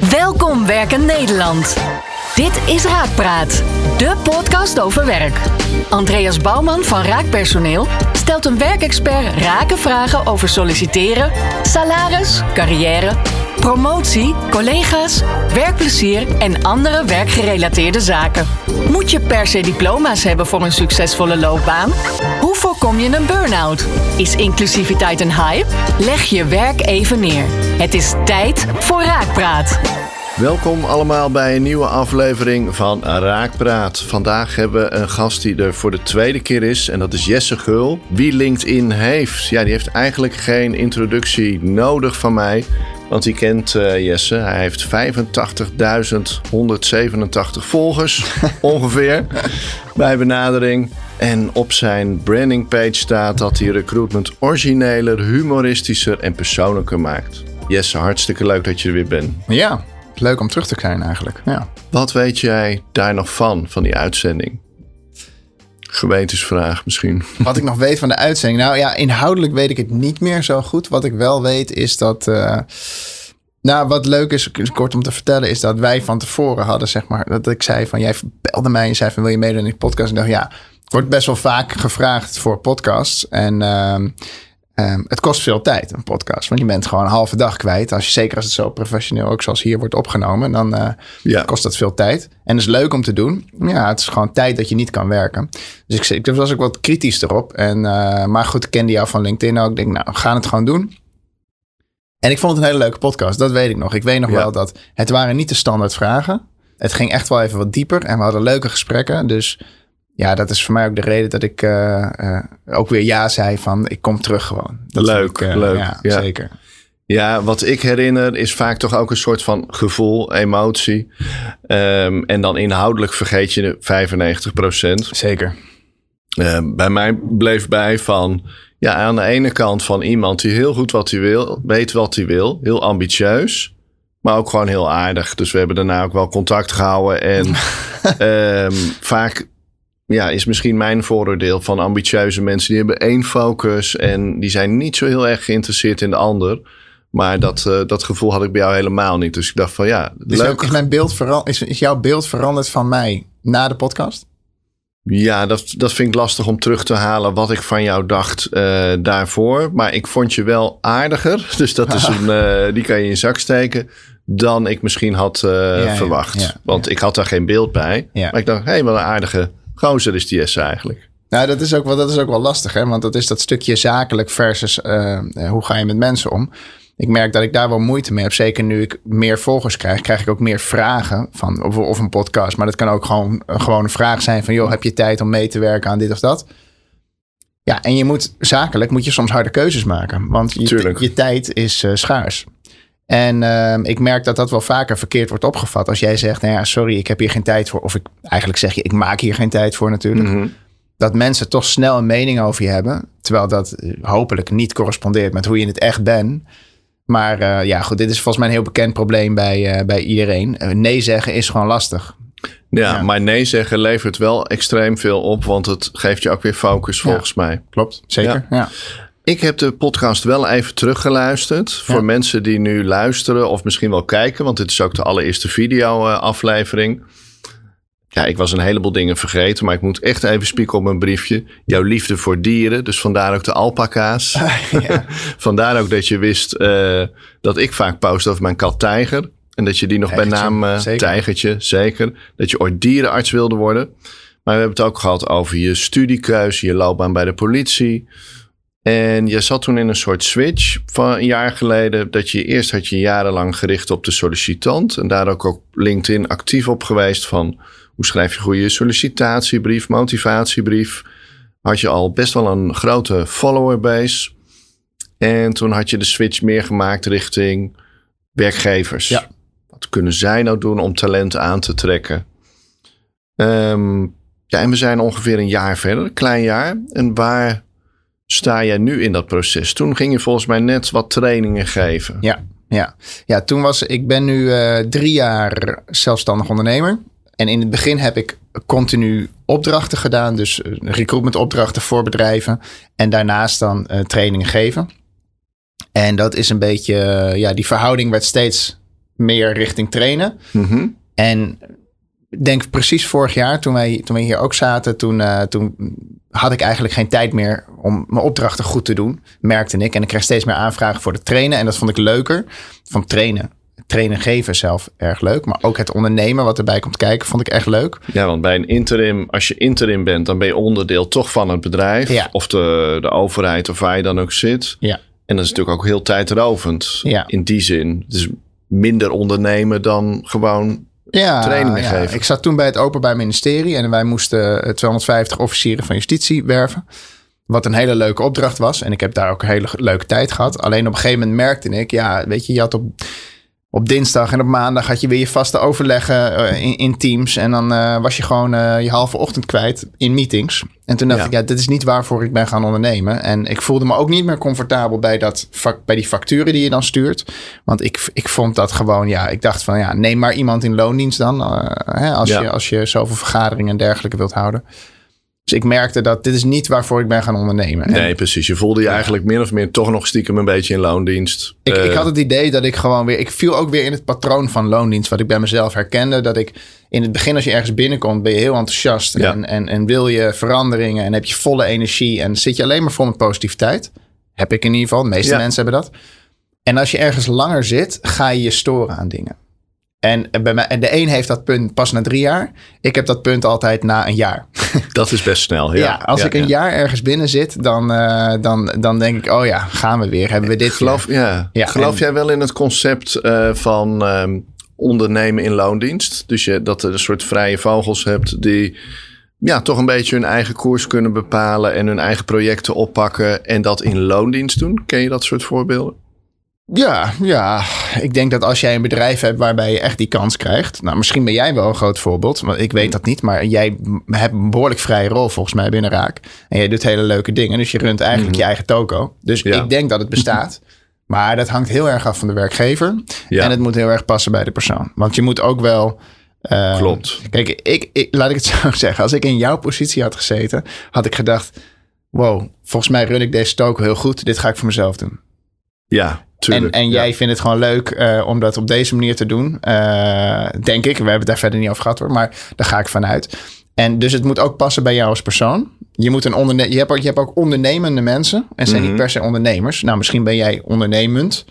Welkom Werken Nederland. Dit is Raakpraat, de podcast over werk. Andreas Bouwman van Raakpersoneel stelt een werkexpert rake vragen over solliciteren, salaris, carrière, promotie, collega's, werkplezier en andere werkgerelateerde zaken. Moet je per se diploma's hebben voor een succesvolle loopbaan? Hoe voorkom je een burn-out? Is inclusiviteit een hype? Leg je werk even neer. Het is tijd voor Raakpraat. Welkom allemaal bij een nieuwe aflevering van Raakpraat. Vandaag hebben we een gast die er voor de tweede keer is en dat is Jesse Gul. Wie LinkedIn heeft, ja, die heeft eigenlijk geen introductie nodig van mij. Want die kent uh, Jesse. Hij heeft 85.187 volgers ongeveer bij benadering. En op zijn brandingpage staat dat hij recruitment origineler, humoristischer en persoonlijker maakt. Jesse, hartstikke leuk dat je er weer bent. Ja, leuk om terug te zijn eigenlijk. Ja. Wat weet jij daar nog van, van die uitzending? Gewetensvraag misschien. Wat ik nog weet van de uitzending. Nou ja, inhoudelijk weet ik het niet meer zo goed. Wat ik wel weet is dat. Uh, nou, wat leuk is, kort om te vertellen, is dat wij van tevoren hadden, zeg maar, dat ik zei van, jij belde mij en zei van, wil je meedoen in die podcast? En ik dacht, ja, wordt best wel vaak gevraagd voor podcasts. En uh, Um, het kost veel tijd, een podcast. Want je bent gewoon een halve dag kwijt. Als je, zeker als het zo professioneel ook zoals hier wordt opgenomen, dan uh, ja. kost dat veel tijd. En dat is leuk om te doen. Ja, het is gewoon tijd dat je niet kan werken. Dus ik, ik was ook wat kritisch erop. En, uh, maar goed, ik kende jou van LinkedIn ook. Ik denk, nou, we gaan het gewoon doen. En ik vond het een hele leuke podcast. Dat weet ik nog. Ik weet nog ja. wel dat het waren niet de standaard vragen. Het ging echt wel even wat dieper. En we hadden leuke gesprekken. Dus ja, dat is voor mij ook de reden dat ik uh, uh, ook weer ja zei van ik kom terug gewoon. Dat leuk, ik, uh, leuk. Ja, ja, zeker. Ja, wat ik herinner is vaak toch ook een soort van gevoel, emotie. Um, en dan inhoudelijk vergeet je 95 procent. Zeker. Uh, bij mij bleef bij van, ja, aan de ene kant van iemand die heel goed wat hij wil, weet wat hij wil, heel ambitieus. Maar ook gewoon heel aardig. Dus we hebben daarna ook wel contact gehouden. En um, vaak ja, is misschien mijn vooroordeel van ambitieuze mensen. Die hebben één focus en die zijn niet zo heel erg geïnteresseerd in de ander. Maar dat, uh, dat gevoel had ik bij jou helemaal niet. Dus ik dacht van ja. Is, leuk. is, mijn beeld is, is jouw beeld veranderd van mij na de podcast? Ja, dat, dat vind ik lastig om terug te halen wat ik van jou dacht uh, daarvoor. Maar ik vond je wel aardiger. Dus dat is een, uh, die kan je in je zak steken. Dan ik misschien had uh, ja, verwacht. Ja, Want ik had daar geen beeld bij. Maar ik dacht, hé, hey, wat een aardige gozer is die S eigenlijk. Nou, dat is ook wel, dat is ook wel lastig, hè? Want dat is dat stukje zakelijk versus uh, hoe ga je met mensen om. Ik merk dat ik daar wel moeite mee heb. Zeker nu ik meer volgers krijg, krijg ik ook meer vragen van of, of een podcast. Maar dat kan ook gewoon, gewoon een vraag zijn van, joh, heb je tijd om mee te werken aan dit of dat? Ja, en je moet zakelijk moet je soms harde keuzes maken, want je, je tijd is uh, schaars. En uh, ik merk dat dat wel vaker verkeerd wordt opgevat. Als jij zegt, nou ja, sorry, ik heb hier geen tijd voor. Of ik eigenlijk zeg je, ik maak hier geen tijd voor natuurlijk. Mm-hmm. Dat mensen toch snel een mening over je hebben. Terwijl dat hopelijk niet correspondeert met hoe je het echt bent. Maar uh, ja, goed, dit is volgens mij een heel bekend probleem bij, uh, bij iedereen. Nee zeggen is gewoon lastig. Ja, ja, maar nee zeggen levert wel extreem veel op. Want het geeft je ook weer focus volgens ja, mij. Klopt, zeker. ja. ja. Ik heb de podcast wel even teruggeluisterd. Voor ja. mensen die nu luisteren of misschien wel kijken. Want dit is ook de allereerste video-aflevering. Ja, ik was een heleboel dingen vergeten. Maar ik moet echt even spieken op mijn briefje. Jouw liefde voor dieren. Dus vandaar ook de alpaca's. Ja. vandaar ook dat je wist uh, dat ik vaak post over mijn kat Tijger. En dat je die nog Tijgertje, bij naam uh, zeker. Tijgertje, zeker. Dat je ooit dierenarts wilde worden. Maar we hebben het ook gehad over je studiekeuze, je loopbaan bij de politie. En je zat toen in een soort switch van een jaar geleden. Dat je eerst had je jarenlang gericht op de sollicitant. En daar ook op LinkedIn actief op geweest van hoe schrijf je goede sollicitatiebrief, motivatiebrief. Had je al best wel een grote followerbase. En toen had je de switch meer gemaakt richting werkgevers. Ja. Wat kunnen zij nou doen om talent aan te trekken? Um, ja, en we zijn ongeveer een jaar verder, een klein jaar. En waar sta jij nu in dat proces? Toen ging je volgens mij net wat trainingen geven. Ja, ja. ja toen was ik ben nu uh, drie jaar zelfstandig ondernemer. En in het begin heb ik continu opdrachten gedaan. Dus recruitment opdrachten voor bedrijven. En daarnaast dan uh, trainingen geven. En dat is een beetje, uh, ja, die verhouding werd steeds meer richting trainen. Mhm. En denk precies vorig jaar, toen wij, toen wij hier ook zaten, toen, eh, toen had ik eigenlijk geen tijd meer om mijn opdrachten goed te doen, merkte ik. En ik kreeg steeds meer aanvragen voor het trainen. En dat vond ik leuker. Van trainen. Trainen geven zelf erg leuk. Maar ook het ondernemen wat erbij komt kijken, vond ik echt leuk. Ja, want bij een interim, als je interim bent, dan ben je onderdeel toch van het bedrijf. Ja. Of de, de overheid, of waar je dan ook zit. Ja. En dat is natuurlijk ook heel tijdrovend. Ja. In die zin. Dus minder ondernemen dan gewoon Ja, Trainingen ja. geven. Ik zat toen bij het Openbaar Ministerie en wij moesten eh, 250 officieren van justitie werven. Wat een hele leuke opdracht was. En ik heb daar ook een hele leuke tijd gehad. Alleen op een gegeven moment merkte ik, ja, weet je, je had op, op dinsdag en op maandag had je weer je vaste overleggen eh, in, in teams. En dan eh, was je gewoon eh, je halve ochtend kwijt in meetings. En toen dacht Ja. ik, ja, dit is niet waarvoor ik ben gaan ondernemen. En ik voelde me ook niet meer comfortabel bij, dat, bij die facturen die je dan stuurt. Want ik, ik vond dat gewoon, ja, ik dacht van, ja, neem maar iemand in loondienst dan. hè, als, Ja. je, als je zoveel vergaderingen en dergelijke wilt houden. Dus ik merkte dat dit is niet waarvoor ik ben gaan ondernemen. En Nee, precies. Je voelde je eigenlijk min of meer toch nog stiekem een beetje in loondienst. Ik, ik Eh, had het idee dat ik gewoon weer. Ik viel ook weer in het patroon van loondienst. Wat ik bij mezelf herkende. Dat ik in het begin, als je ergens binnenkomt, ben je heel enthousiast. Ja. En, en, en wil je veranderingen. En heb je volle energie. En zit je alleen maar vol met positiviteit. Heb ik in ieder geval. De meeste Ja. mensen hebben dat. En als je ergens langer zit, ga je je storen aan dingen. En bij mij, en de een heeft dat punt pas na drie jaar. Ik heb dat punt altijd na een jaar. Dat is best snel. Ja, Ja, als Ja, ik een ja. jaar ergens binnen zit, dan, eh, dan, dan denk ik, oh ja, gaan we weer. Hebben we dit Geloof, weer. ja. Geloof en- jij wel in het concept eh, van ehm, ondernemen in loondienst? Dus je, dat er een soort vrije vogels hebt die ja, toch een beetje hun eigen koers kunnen bepalen en hun eigen projecten oppakken en dat in loondienst doen? Ken je dat soort voorbeelden? Ja, ja, ik denk dat als jij een bedrijf hebt waarbij je echt die kans krijgt. Nou, misschien ben jij wel een groot voorbeeld, want ik weet dat niet. Maar jij hebt een behoorlijk vrije rol volgens mij binnen Raak. En jij doet hele leuke dingen. Dus je runt eigenlijk je eigen toko. Dus Ja. ik denk dat het bestaat. Maar dat hangt heel erg af van de werkgever. Ja. En het moet heel erg passen bij de persoon. Want je moet ook wel. eh, Klopt. Kijk, ik, ik, laat ik het zo zeggen. Als ik in jouw positie had gezeten, had ik gedacht: wow, volgens mij run ik deze toko heel goed. Dit ga ik voor mezelf doen. Ja, tuurlijk. En, en Ja. jij vindt het gewoon leuk eh, om dat op deze manier te doen. Eh, denk ik. We hebben het daar verder niet over gehad hoor. Maar daar ga ik vanuit. En dus het moet ook passen bij jou als persoon. Je, moet een onderne je, hebt ook, je hebt ook ondernemende mensen. En zijn Mhm. niet per se ondernemers. Nou, misschien ben jij ondernemend.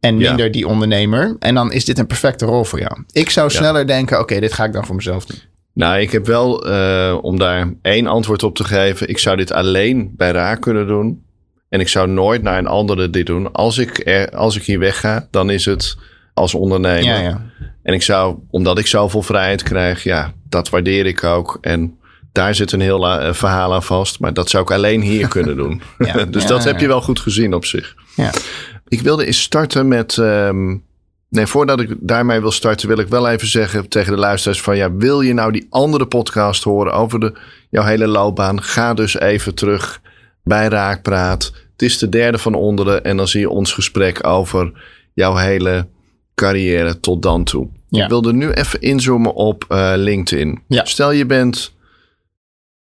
En Ja. minder die ondernemer. En dan is dit een perfecte rol voor jou. Ik zou Ja. sneller denken: oké, dit ga ik dan voor mezelf doen. Nou, ik heb wel, eh, om daar één antwoord op te geven, ik zou dit alleen bij Raak kunnen doen. En ik zou nooit naar een andere dit doen. Als ik, er, als ik hier wegga, dan is het als ondernemer. Ja, ja. En ik zou, omdat ik zoveel vrijheid krijg, ja, dat waardeer ik ook. En daar zit een heel verhaal aan vast. Maar dat zou ik alleen hier kunnen doen. Ja. dus dat heb je wel goed gezien op zich. Ja. Ik wilde eens starten met. ehm, nee, voordat ik daarmee wil starten, wil ik wel even zeggen tegen de luisteraars: van ja, wil je nou die andere podcast horen over de, jouw hele loopbaan? Ga dus even terug bij Raakpraat. Het is de derde van onderen en dan zie je ons gesprek over jouw hele carrière tot dan toe. Ja. Ik wilde nu even inzoomen op eh, LinkedIn. Ja. Stel je bent,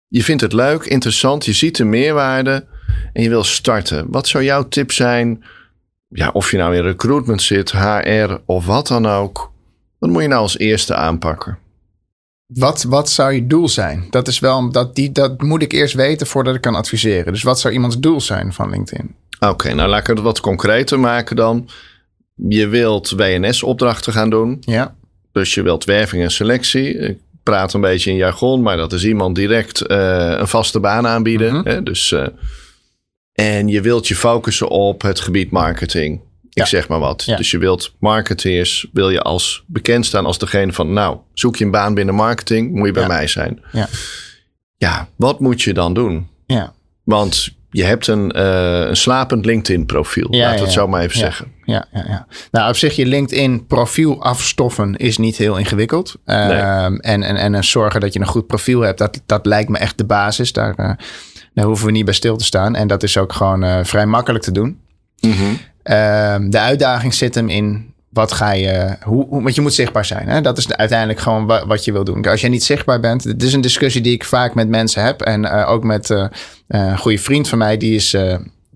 je vindt het leuk, interessant, je ziet de meerwaarde en je wil starten. Wat zou jouw tip zijn? Ja, of je nou in recruitment zit, HR of wat dan ook. Wat moet je nou als eerste aanpakken? Wat, wat zou je doel zijn? Dat, is wel, dat, die, dat moet ik eerst weten voordat ik kan adviseren. Dus wat zou iemands doel zijn van LinkedIn? Oké, nou laat ik het wat concreter maken dan. Je wilt WNS-opdrachten gaan doen. Ja, Dus je wilt werving en selectie. Ik praat een beetje in jargon, maar dat is iemand direct eh, een vaste baan aanbieden. Mhm. hè? Dus, eh, en je wilt je focussen op het gebied marketing. Ik Ja. zeg maar wat. Ja. Dus je wilt marketeers, wil je als bekend staan als degene van, nou, zoek je een baan binnen marketing, moet je bij Ja. mij zijn. Ja. Ja, wat moet je dan doen? ja. Want je hebt een, eh, een slapend LinkedIn-profiel. Ja, het ja. zo maar even zeggen. Ja, ja, ja. Nou, op zich je LinkedIn profiel afstoffen is niet heel ingewikkeld. Ehm, en, en, en zorgen dat je een goed profiel hebt, dat, dat lijkt me echt de basis. Daar, eh, daar hoeven we niet bij stil te staan. En dat is ook gewoon eh, vrij makkelijk te doen. Mhm. Ehm, de uitdaging zit hem in wat ga je, hoe, hoe, want je moet zichtbaar zijn. Hè? Dat is de- uiteindelijk gewoon wa- wat je wil doen. Als je niet zichtbaar bent, dit is een discussie die ik vaak met mensen heb. En eh, ook met eh, eh, een goede vriend van mij, die, is,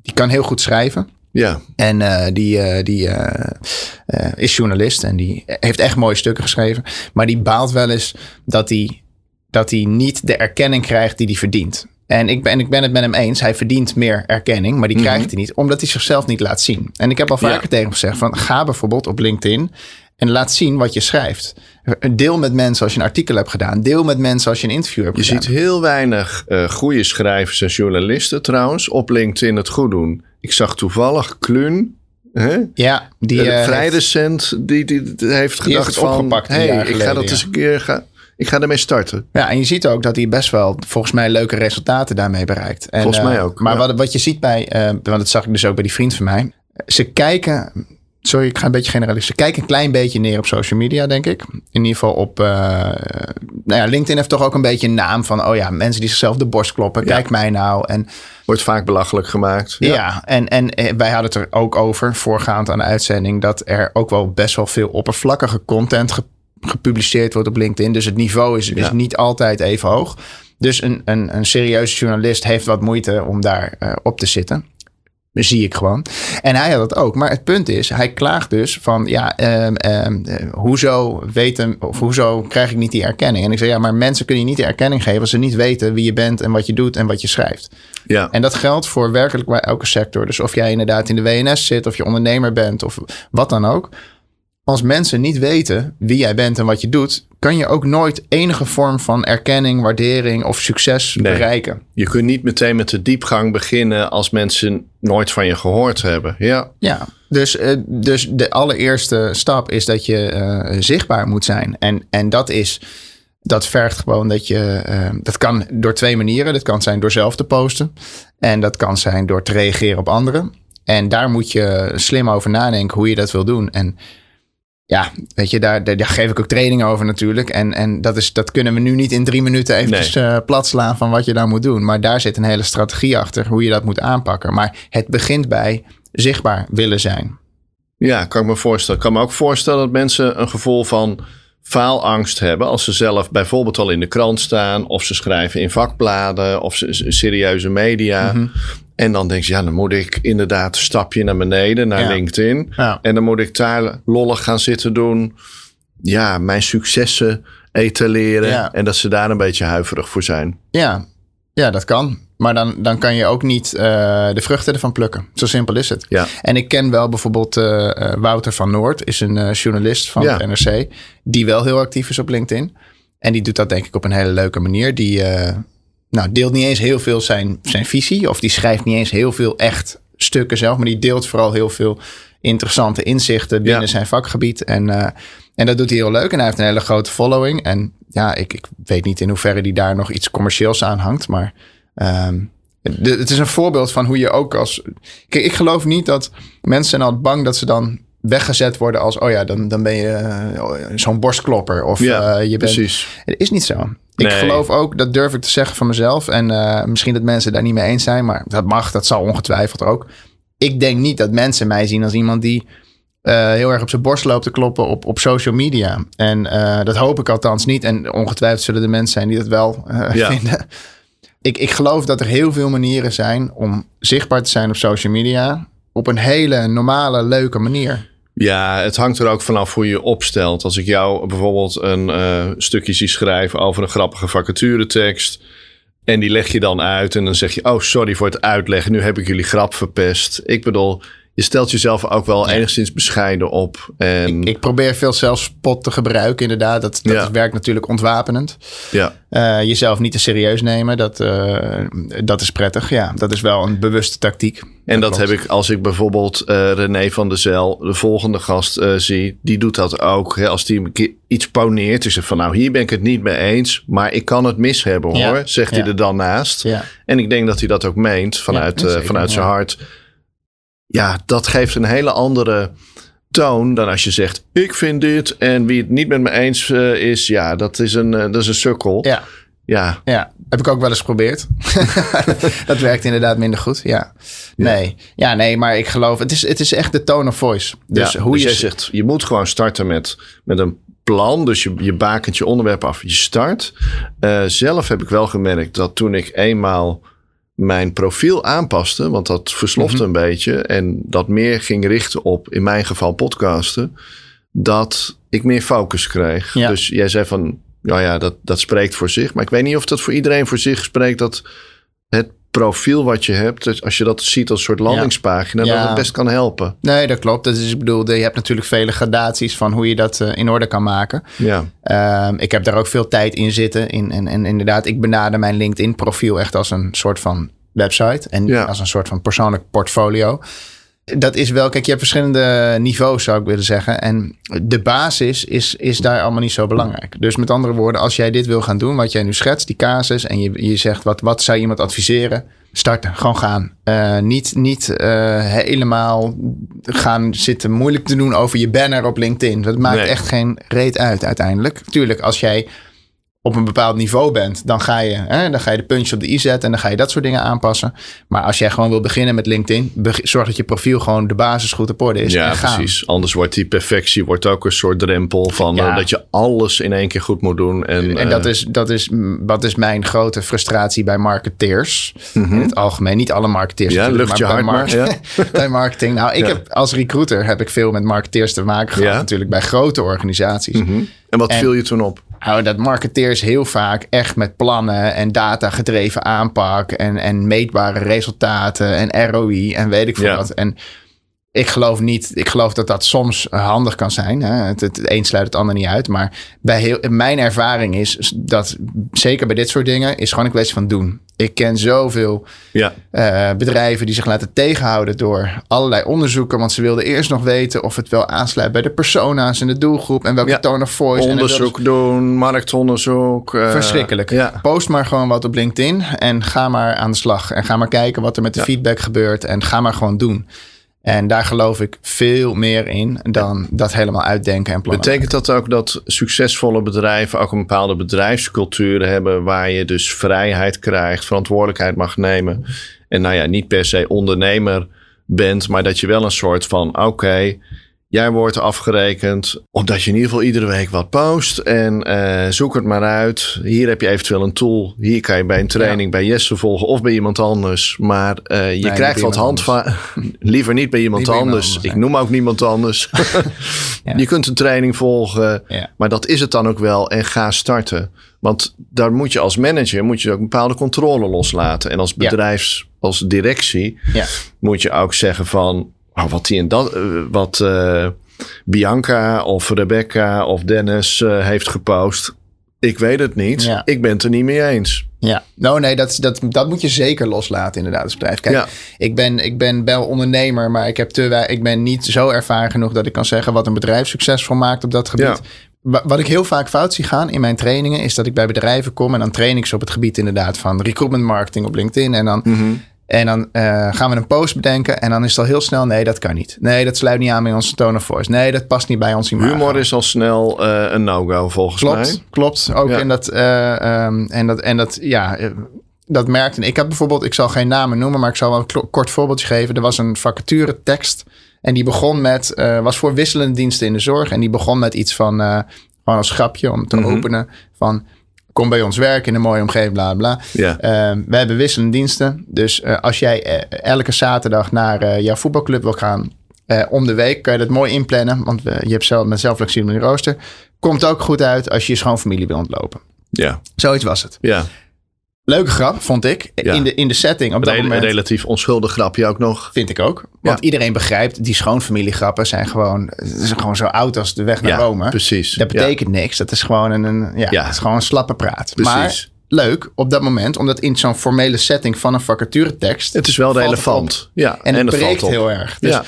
die kan heel goed schrijven. Ja. En uh, die, uh, die uh, is journalist en die heeft echt mooie stukken geschreven. Maar die baalt wel eens dat hij, dat hij niet de erkenning krijgt die hij verdient. En ik ben, ik ben het met hem eens. Hij verdient meer erkenning, maar die krijgt hij niet. Omdat hij zichzelf niet laat zien. En ik heb al vaker ja. tegen hem gezegd van... ga bijvoorbeeld op LinkedIn en laat zien wat je schrijft. Deel met mensen als je een artikel hebt gedaan. Deel met mensen als je een interview hebt je gedaan. Je ziet heel weinig uh, goede schrijvers en journalisten trouwens op LinkedIn het goed doen. Ik zag toevallig Kluun. Hè? Ja, die uh, vrij uh, recent die, die, die, heeft gedacht heeft van... opgepakt hey, ik ga dat eens een keer... Ga, ik ga ermee starten. Ja, en je ziet ook dat hij best wel volgens mij leuke resultaten daarmee bereikt. En, volgens mij uh, ook. Maar ja. wat, wat je ziet bij, uh, want dat zag ik dus ook bij die vriend van mij. Ze kijken, sorry, ik ga een beetje generaliseren. Ze kijken een klein beetje neer op social media, denk ik. In ieder geval op, uh, nou ja, LinkedIn heeft toch ook een beetje een naam van, oh ja, mensen die zichzelf de borst kloppen. Ja. Kijk mij nou. En Wordt vaak belachelijk gemaakt. ja, ja en, en eh, wij hadden het er ook over, voorgaand aan de uitzending, dat er ook wel best wel veel oppervlakkige content gepubliceerd wordt op LinkedIn. Dus het niveau is, ja. is niet altijd even hoog. Dus een, een, een serieuze journalist heeft wat moeite om daar uh, op te zitten. Dat zie ik gewoon. En hij had het ook. Maar het punt is, hij klaagt dus van ja, um, um, hoezo weten of hoezo krijg ik niet die erkenning? En ik zei ja, maar mensen kunnen je niet de erkenning geven als ze niet weten wie je bent en wat je doet en wat je schrijft. Ja. En dat geldt voor werkelijk bij elke sector. Dus of jij inderdaad in de WNS zit, of je ondernemer bent of wat dan ook als mensen niet weten wie jij bent en wat je doet, kan je ook nooit enige vorm van erkenning, waardering of succes nee. bereiken. Je kunt niet meteen met de diepgang beginnen als mensen nooit van je gehoord hebben. Ja, ja dus, uh, dus de allereerste stap is dat je uh, zichtbaar moet zijn. En, en dat is. Dat vergt gewoon dat je. Uh, dat kan door twee manieren. Dat kan zijn door zelf te posten. En dat kan zijn door te reageren op anderen. En daar moet je slim over nadenken hoe je dat wil doen. En ja, weet je, daar, daar, daar, geef ik ook training over natuurlijk. En, en dat, is, dat kunnen we nu niet in drie minuten eventjes nee. uh, plat slaan van wat je daar moet doen. Maar daar zit een hele strategie achter hoe je dat moet aanpakken. Maar het begint bij zichtbaar willen zijn. Ja, kan ik me voorstellen. Ik kan me ook voorstellen dat mensen een gevoel van faalangst hebben als ze zelf bijvoorbeeld al in de krant staan of ze schrijven in vakbladen of ze, serieuze media. Mm -hmm. En dan denk je, ja, dan moet ik inderdaad een stapje naar beneden, naar ja. LinkedIn. Ja. En dan moet ik daar lollig gaan zitten doen. Ja, mijn successen etaleren. Ja. En dat ze daar een beetje huiverig voor zijn. Ja, ja dat kan. Maar dan, dan kan je ook niet uh, de vruchten ervan plukken. Zo simpel is het. Ja. En ik ken wel bijvoorbeeld uh, Wouter van Noord, is een uh, journalist van het NRC, die wel heel actief is op LinkedIn. En die doet dat denk ik op een hele leuke manier. Die nou, deelt niet eens heel veel zijn, zijn visie, of die schrijft niet eens heel veel echt stukken zelf, maar die deelt vooral heel veel interessante inzichten binnen Ja. zijn vakgebied. En, uh, en dat doet hij heel leuk. En hij heeft een hele grote following. En ja, ik, ik weet niet in hoeverre die daar nog iets commercieels aan hangt. Maar um, de, het is een voorbeeld van hoe je ook als. Kijk, ik geloof niet dat mensen zijn altijd bang dat ze dan weggezet worden als. Oh ja, dan, dan ben je uh, zo'n borstklopper. Of Ja, uh, je bent. precies. Het is niet zo. Ik Nee. geloof ook, dat durf ik te zeggen van mezelf. En uh, misschien dat mensen daar niet mee eens zijn, maar dat mag, dat zal ongetwijfeld ook. Ik denk niet dat mensen mij zien als iemand die uh, heel erg op zijn borst loopt te kloppen op, op social media. En uh, dat hoop ik althans niet. En ongetwijfeld zullen er mensen zijn die dat wel Ja. vinden. Ik, ik geloof dat er heel veel manieren zijn om zichtbaar te zijn op social media. Op een hele normale, leuke manier. Ja, het hangt er ook vanaf hoe je opstelt. Als ik jou bijvoorbeeld een uh, stukje zie schrijven over een grappige vacaturetekst. En die leg je dan uit en dan zeg je: Oh, sorry voor het uitleggen. Nu heb ik jullie grap verpest. Ik bedoel, je stelt jezelf ook wel Ja. enigszins bescheiden op. En Ik probeer veel zelfspot te gebruiken, inderdaad. Dat, dat Ja. werkt natuurlijk ontwapenend. ja, Eh, jezelf niet te serieus nemen, dat, eh, dat is prettig. Ja, dat is wel een bewuste tactiek. en dat heb ik als ik bijvoorbeeld uh, René van der Zel, de volgende gast, zie. Die doet dat ook. Hè? Als die een keer iets poneert, is het van nou, hier ben ik het niet mee eens. Maar ik kan het mis hebben hoor, Ja. zegt hij er dan naast. Ja. En ik denk dat hij dat ook meent vanuit, zeker, vanuit zijn hart. Ja, dat geeft een hele andere toon dan als je zegt: Ik vind dit en wie het niet met me eens eh, is, ja, dat is een, eh, dat is een sukkel. Ja, Ja, ja, heb ik ook wel eens geprobeerd. dat werkt inderdaad minder goed. Ja. Nee. Ja, nee, maar ik geloof, het is, het is echt de tone of voice. Dus ja, hoe dus je jij zegt: Je moet gewoon starten met, met een plan. Dus je, je bakent je onderwerp af. Je start. Eh, zelf heb ik wel gemerkt dat toen ik eenmaal mijn profiel aanpaste, want dat verslofte Mhm. een beetje en dat meer ging richten op, in mijn geval, podcasten, dat ik meer focus kreeg. Ja. Dus jij zei van, ja, ja, dat, dat spreekt voor zich. Maar ik weet niet of dat voor iedereen voor zich spreekt dat het profiel wat je hebt, dus als je dat ziet als een soort landingspagina, Ja. dat het best kan helpen. Nee, dat klopt. Dat is, ik bedoel, je hebt natuurlijk vele gradaties van hoe je dat eh, in orde kan maken. Ja, Ehm, ik heb daar ook veel tijd in zitten. In, en, en inderdaad, ik benader mijn LinkedIn-profiel echt als een soort van website. En Ja. als een soort van persoonlijk portfolio. Dat is wel, kijk, je hebt verschillende niveaus, zou ik willen zeggen. En de basis is, is daar allemaal niet zo belangrijk. Dus met andere woorden, als jij dit wil gaan doen, wat jij nu schetst, die casus, en je, je zegt, wat, wat zou iemand adviseren? Starten, gewoon gaan. Eh, niet niet eh, helemaal gaan zitten moeilijk te doen over je banner op LinkedIn. Dat maakt Nee. echt geen reet uit uiteindelijk. Tuurlijk, als jij op een bepaald niveau bent, dan ga je, hè, dan ga je de puntjes op de i zetten en dan ga je dat soort dingen aanpassen. Maar als jij gewoon wil beginnen met LinkedIn, zorg dat je profiel gewoon de basis goed op orde is. ja precies. Anders wordt die perfectie wordt ook een soort drempel van Ja. eh, dat je alles in één keer goed moet doen. En, En dat eh, is, dat, is, wat is mijn grote frustratie bij marketeers. In het algemeen, niet alle marketeers. Mhm. Ja, lucht je bij hart maar, bij marketing. Nou, ik Ja. heb als recruiter heb ik veel met marketeers te maken gehad. Natuurlijk bij grote organisaties. mhm. En wat En- viel je toen op? Nou, dat marketeers heel vaak echt met plannen en data gedreven aanpak en, en meetbare resultaten en ROI en weet ik veel Ja. wat. En ik geloof niet, ik geloof dat dat soms handig kan zijn. Hè? Het, het, het een sluit het ander niet uit. Maar bij heel, mijn ervaring is dat, zeker bij dit soort dingen, is gewoon een kwestie van doen. Ik ken zoveel Ja, eh, bedrijven die zich laten tegenhouden door allerlei onderzoeken. Want ze wilden eerst nog weten of het wel aansluit bij de persona's en de doelgroep en welke Ja. tone of voice. En onderzoek doen, marktonderzoek. eh, Verschrikkelijk. Ja, Post maar gewoon wat op LinkedIn en ga maar aan de slag. En ga maar kijken wat er met de feedback gebeurt. En ga maar gewoon doen. En daar geloof ik veel meer in dan dat helemaal uitdenken en plannen. Betekent dat ook dat succesvolle bedrijven ook een bepaalde bedrijfscultuur hebben waar je dus vrijheid krijgt, verantwoordelijkheid mag nemen en nou ja, niet per se ondernemer bent, maar dat je wel een soort van oké, jij wordt afgerekend omdat je in ieder geval iedere week wat post en eh, zoek het maar uit. Hier heb je eventueel een tool, hier kan je bij een training bij Jesse volgen of bij iemand anders, maar eh, je krijgt wat iemand handva liever niet bij iemand Niet bij iemand anders. Ik nee. noem ook niemand anders. Ja. Je kunt een training volgen, Ja. maar dat is het dan ook wel en ga starten. Want daar moet je als manager moet je ook een bepaalde controle loslaten. En als bedrijfs, als directie moet je ook zeggen van oh, wat die en dat, eh, wat eh, Bianca of Rebecca of Dennis eh, heeft gepost. Ik weet het niet. Ja. Ik ben het er niet mee eens. Ja, nou nee, dat, dat, dat moet je zeker loslaten inderdaad als bedrijf. Kijk, Ja. ik, ben, ik ben wel ondernemer, maar ik, heb te, ik ben niet zo ervaren genoeg dat ik kan zeggen wat een bedrijf succesvol maakt op dat gebied. Ja. Wat ik heel vaak fout zie gaan in mijn trainingen, is dat ik bij bedrijven kom en dan train ik ze op het gebied inderdaad van recruitment marketing op LinkedIn. En dan, Mhm. En dan eh, gaan we een post bedenken en dan is het al heel snel, nee, dat kan niet. Nee, dat sluit niet aan bij onze tone of voice. Nee, dat past niet bij ons imago. Humor is al snel eh, een no-go volgens mij. Klopt, klopt. Ook Ja. in dat, ehm, en dat, en dat, ja, dat merkte. Ik heb bijvoorbeeld, ik zal geen namen noemen, maar ik zal wel een kort voorbeeldje geven. Er was een vacature tekst en die begon met, was voor wisselende diensten in de zorg. En die begon met iets van, gewoon als grapje om te Mhm. openen van, kom bij ons werken in een mooie omgeving, bla bla. Ja. Ehm, we hebben wisselende diensten. Dus eh, als jij eh, elke zaterdag naar eh, jouw voetbalclub wil gaan om de week, kan je dat mooi inplannen. Want je hebt zelf met zelf flexibel in rooster. Komt ook goed uit als je je schoonfamilie wil ontlopen. Ja. Zoiets was het. ja. Leuke grap, vond ik. Ja. In, de, in de setting op dat moment. relatief onschuldig grapje ook nog. Vind ik ook. Want iedereen begrijpt, die schoonfamiliegrappen zijn gewoon, is gewoon zo oud als de weg naar Ja, Rome. precies. Dat betekent niks. Dat is gewoon een, een ja. Het is gewoon een slappe praat. Precies. Maar leuk op dat moment, omdat in zo'n formele setting van een vacaturetekst. Het is wel relevant. Ja, En het breekt heel erg. Dus Ja.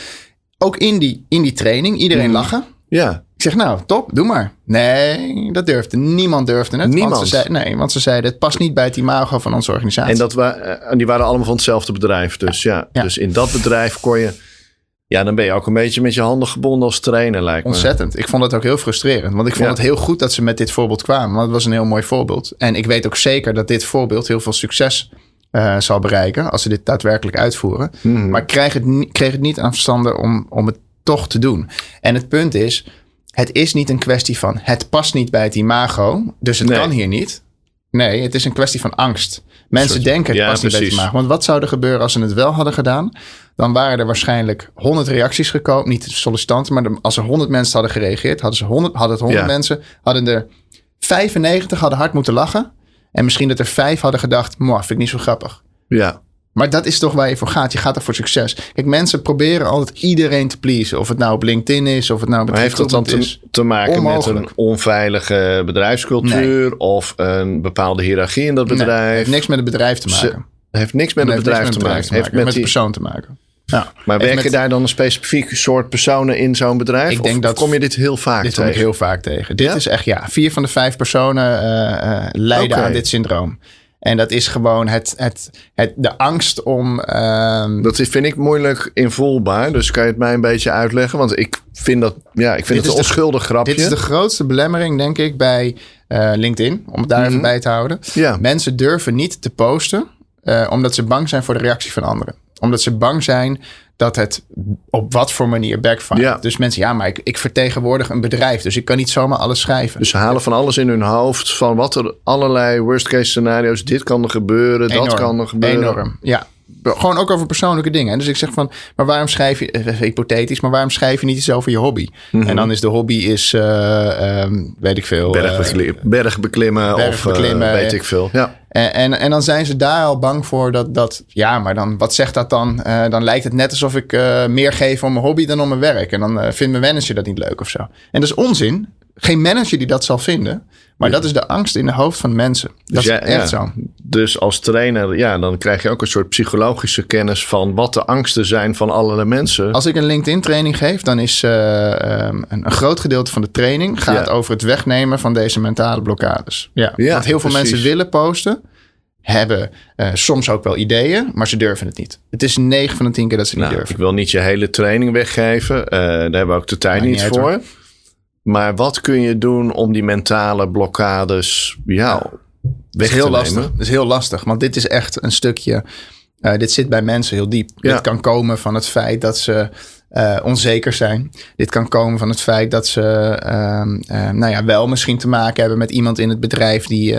ook in die, in die training, iedereen Mhm. lachen. Ja, Ik zeg, nou, top, doe maar. Nee, dat durfde. Niemand durfde het. Niemand? Want ze zei, nee, want ze zeiden, het past niet bij het imago van onze organisatie. en, dat wa- eh, en die waren allemaal van hetzelfde bedrijf. Dus ja. Ja. dus in dat bedrijf kon je... Ja, dan ben je ook een beetje met je handen gebonden als trainer, lijkt me. Ontzettend. Ik vond het ook heel frustrerend. Want ik vond Ja. het heel goed dat ze met dit voorbeeld kwamen. Want het was een heel mooi voorbeeld. En ik weet ook zeker dat dit voorbeeld heel veel succes eh, zal bereiken. Als ze dit daadwerkelijk uitvoeren. Mhm. Maar ik kreeg het, kreeg het niet aan verstanden om, om het toch te doen. En het punt is, het is niet een kwestie van het past niet bij het imago. Dus het Nee. kan hier niet. Nee, het is een kwestie van angst. Mensen Soort- denken het ja, past niet bij precies. maken. Want wat zou er gebeuren als ze het wel hadden gedaan? Dan waren er waarschijnlijk 100 reacties gekomen. Niet sollicitanten, maar als er 100 mensen hadden gereageerd, hadden, ze 100, hadden het 100 Ja. mensen, hadden er 95 hadden hard moeten lachen. En misschien dat er vijf hadden gedacht, moh, vind ik niet zo grappig. Ja, Maar dat is toch waar je voor gaat. Je gaat er voor succes. Kijk, mensen proberen altijd iedereen te pleasen. Of het nou op LinkedIn is, of het nou op maar heeft dat dan te, maken Onmogelijk. met een onveilige bedrijfscultuur of een bepaalde hiërarchie in dat Nee, bedrijf? het heeft niks met het bedrijf te Ze- maken. heeft niks met het bedrijf te met maken. het Heeft met met de persoon te maken. Ja. maar werken met- daar dan een specifiek soort personen in zo'n bedrijf? Ik Of denk dat- kom je dit heel vaak Dit kom tegen? ik heel vaak tegen. Dit Ja? is echt, ja, vier van de vijf personen eh, lijden aan dit syndroom. En dat is gewoon het, het, het, de angst om. ehm, Dat vind ik moeilijk invoelbaar. Dus kan je het mij een beetje uitleggen? Want ik vind dat, ja, ik vind Dit het een de- onschuldig grapje. dit is de grootste belemmering, denk ik, bij eh, LinkedIn. Om het daar even bij te houden. Mhm. Ja. Mensen durven niet te posten, eh, omdat ze bang zijn voor de reactie van anderen. Omdat ze bang zijn dat het op wat voor manier backfire. Ja. Dus mensen, ja, maar ik, ik vertegenwoordig een bedrijf. Dus ik kan niet zomaar alles schrijven. Dus ze halen van alles in hun hoofd. Van wat er allerlei worst case scenario's. Dit kan er gebeuren. dat kan er gebeuren. Enorm, ja. Gewoon ook over persoonlijke dingen. Dus ik zeg van, maar waarom schrijf je, even hypothetisch, maar waarom schrijf je niet iets over je hobby? En dan is de hobby, is, eh, ehm, weet ik veel. eh, Bergbeklim- bergbeklimmen of bergbeklimmen, eh, weet eh, ik veel. Ja. En, en, en dan zijn ze daar al bang voor dat, dat ja, maar dan, wat zegt dat dan? Eh, dan lijkt het net alsof ik eh, meer geef om mijn hobby dan om mijn werk. En dan eh, vindt mijn manager dat niet leuk of zo. En dat is onzin. Geen manager die dat zal vinden. Maar dat is de angst in de hoofd van mensen. Dat Dus is ja, echt ja. zo. Dus als trainer, ja, dan krijg je ook een soort psychologische kennis van wat de angsten zijn van allerlei mensen. Als ik een LinkedIn training geef, dan is eh, ehm, een, een groot gedeelte van de training gaat Ja. over het wegnemen van deze mentale blokkades. Ja, want heel veel precies. mensen willen posten, hebben eh, soms ook wel ideeën, maar ze durven het niet. Het is 9 van de 10 keer dat ze niet Nou, durven. ik wil niet je hele training weggeven. Eh, daar hebben we ook de tijd niet niet uit, voor. Maar wat kun je doen om die mentale blokkades ja, weg is heel te lastig. nemen? Dat is heel lastig, want dit is echt een stukje. eh, dit zit bij mensen heel diep. Ja. Dit kan komen van het feit dat ze eh, onzeker zijn. Dit kan komen van het feit dat ze ehm, eh, nou ja, wel misschien te maken hebben met iemand in het bedrijf die.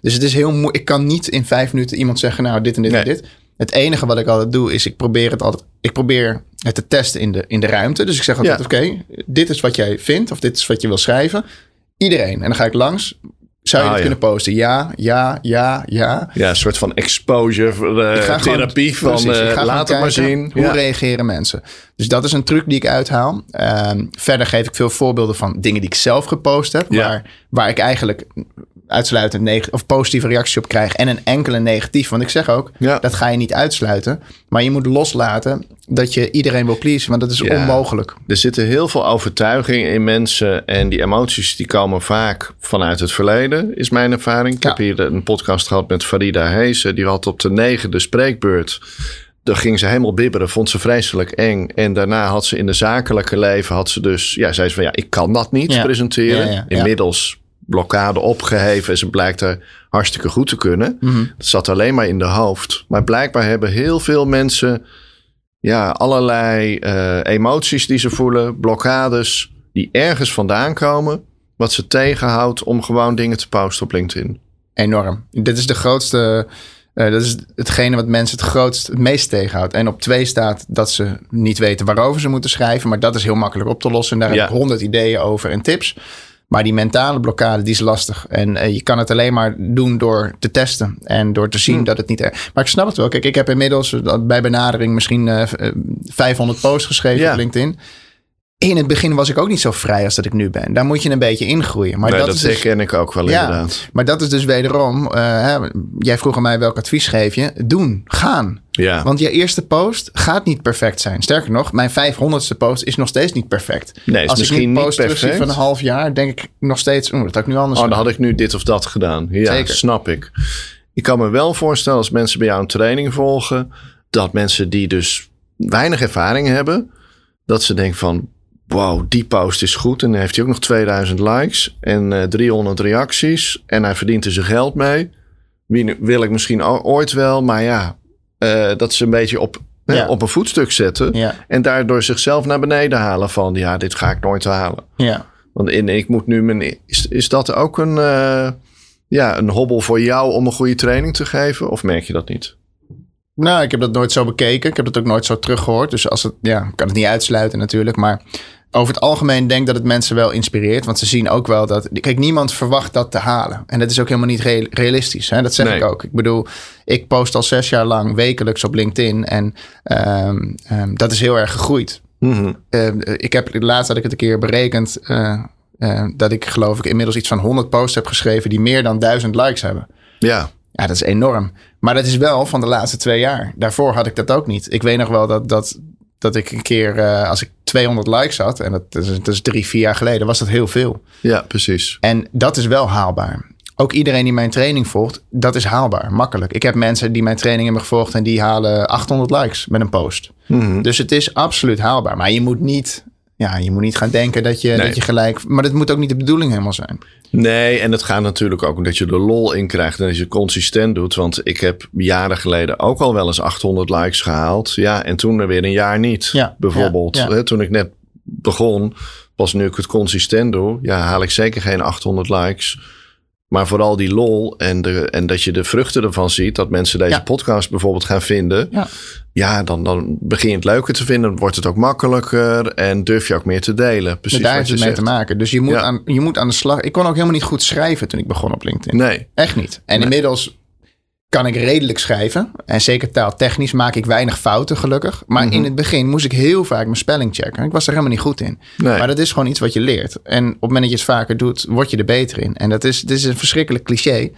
dus het is heel moeilijk. Ik kan niet in vijf minuten iemand zeggen, nou, dit en dit en dit. Het enige wat ik altijd doe, is ik probeer het altijd. Ik probeer het te testen in de, in de ruimte. Dus ik zeg altijd: Ja. oké, dit is wat jij vindt, of dit is wat je wil schrijven. Iedereen. En dan ga ik langs. Zou je Ah, dit ja. kunnen posten? Ja, ja, ja, ja. Ja, een soort van exposure, eh, gewoon- therapie van precies, eh, laat het maar zien. Hoe Ja. reageren mensen? Dus dat is een truc die ik uithaal. Ehm, verder geef ik veel voorbeelden van dingen die ik zelf gepost heb. Ja. Waar, waar ik eigenlijk uitsluitend neg- of positieve reacties op krijg. En een enkele negatief. Want ik zeg ook, Ja. dat ga je niet uitsluiten. Maar je moet loslaten dat je iedereen wil pleasen. Want dat is Ja. onmogelijk. Er zitten heel veel overtuigingen in mensen. En die emoties die komen vaak vanuit het verleden, is mijn ervaring. Ik Ja. heb hier een podcast gehad met Farida Heesen. Die had op de negende spreekbeurt. Daar ging ze helemaal bibberen, vond ze vreselijk eng. En daarna had ze in de zakelijke leven, had ze dus, ja, zei ze van ja, ik kan dat niet Ja. presenteren. Ja, ja, ja. Inmiddels blokkade opgeheven en ze blijkt er hartstikke goed te kunnen. Mhm. Dat zat alleen maar in de hoofd. Maar blijkbaar hebben heel veel mensen ja, allerlei eh, emoties die ze voelen, blokkades die ergens vandaan komen, wat ze tegenhoudt om gewoon dingen te posten op LinkedIn. Enorm. Dit is de grootste. eh, dat is hetgene wat mensen het grootst, het meest tegenhoudt. En op twee staat dat ze niet weten waarover ze moeten schrijven. Maar dat is heel makkelijk op te lossen. En daar Ja. heb ik honderd ideeën over en tips. Maar die mentale blokkade, die is lastig. En eh, je kan het alleen maar doen door te testen. En door te zien Hm. dat het niet... Er... Maar ik snap het wel. Kijk, ik heb inmiddels eh, bij benadering misschien eh, v- eh, 500 posts geschreven Ja. op LinkedIn. In het begin was ik ook niet zo vrij als dat ik nu ben. Daar moet je een beetje ingroeien. Maar Nee, dat, dat is dus- herken ik ook wel inderdaad. maar dat is dus wederom, eh, hè, jij vroeg aan mij welk advies geef je. Doen, gaan. Ja, Want je eerste post gaat niet perfect zijn. Sterker nog, mijn 500ste post is nog steeds niet perfect. Nee, Als ik misschien nu een post terugzie van een half jaar, denk ik nog steeds, oeh, dat had ik nu anders oh, dan gedaan. had ik nu dit of dat gedaan. Ja, Zeker. snap ik. Ik kan me wel voorstellen als mensen bij jou een training volgen, dat mensen die dus weinig ervaring hebben, dat ze denken van, wow, die post is goed. En dan heeft hij ook nog 2000 likes en eh 300 reacties en hij verdient er zijn geld mee. Wie wil ik misschien ooit wel, maar ja, eh, dat ze een beetje op, hè, op een voetstuk zetten. Ja, En daardoor zichzelf naar beneden halen van, ja, dit ga ik nooit halen. ja. Want in, ik moet nu mijn. Is, is dat ook een. eh, ja, een hobbel voor jou om een goede training te geven? Of merk je dat niet? Nou, ik heb dat nooit zo bekeken. Ik heb dat ook nooit zo teruggehoord. Dus als het, ja, ik kan het niet uitsluiten natuurlijk. Maar over het algemeen denk ik dat het mensen wel inspireert. Want ze zien ook wel dat. Kijk, niemand verwacht dat te halen. En dat is ook helemaal niet realistisch. Hè? Dat zeg ik ook. Ik bedoel, ik post al zes jaar lang wekelijks op LinkedIn. En um, um, dat is heel erg gegroeid. Mm ik heb laatst had ik het een keer berekend. Uh, uh, dat ik geloof ik inmiddels iets van 100 posts heb geschreven die meer dan 1000 likes hebben. Ja. Ja, dat is enorm. Maar dat is wel van de laatste twee jaar. Daarvoor had ik dat ook niet. Ik weet nog wel dat, dat, dat ik een keer, uh, als ik 200 likes had, en dat, dat, is, dat is drie, vier jaar geleden, was dat heel veel. Ja, precies. En dat is wel haalbaar. Ook iedereen die mijn training volgt, dat is haalbaar, makkelijk. Ik heb mensen die mijn training hebben gevolgd en die halen 800 likes met een post. Mm -hmm. Dus het is absoluut haalbaar. Maar je moet niet ja, je moet niet gaan denken dat je, nee. dat je gelijk. Maar dat moet ook niet de bedoeling helemaal zijn. Nee, en het gaat natuurlijk ook omdat je er lol in krijgt en als je consistent doet. Want ik heb jaren geleden ook al wel eens 800 likes gehaald. Ja, en toen er weer een jaar niet. Ja, bijvoorbeeld. Ja, ja. Toen ik net begon, pas nu ik het consistent doe, ja, haal ik zeker geen 800 likes. Maar vooral die lol en, de, en dat je de vruchten ervan ziet. Dat mensen deze ja. podcast bijvoorbeeld gaan vinden. Ja, ja dan, dan begin je het leuker te vinden. Dan wordt het ook makkelijker. En durf je ook meer te delen. Precies daar heeft het mee te maken. Dus je moet, ja. aan, je moet aan de slag. Ik kon ook helemaal niet goed schrijven toen ik begon op LinkedIn. Nee. Echt niet. En nee. inmiddels kan ik redelijk schrijven. En zeker taaltechnisch maak ik weinig fouten, gelukkig. Maar mm -hmm. in het begin moest ik heel vaak mijn spelling checken. Ik was er helemaal niet goed in. Nee. Maar dat is gewoon iets wat je leert. En op het moment dat je het vaker doet, word je er beter in. En dat is, dit is een verschrikkelijk cliché.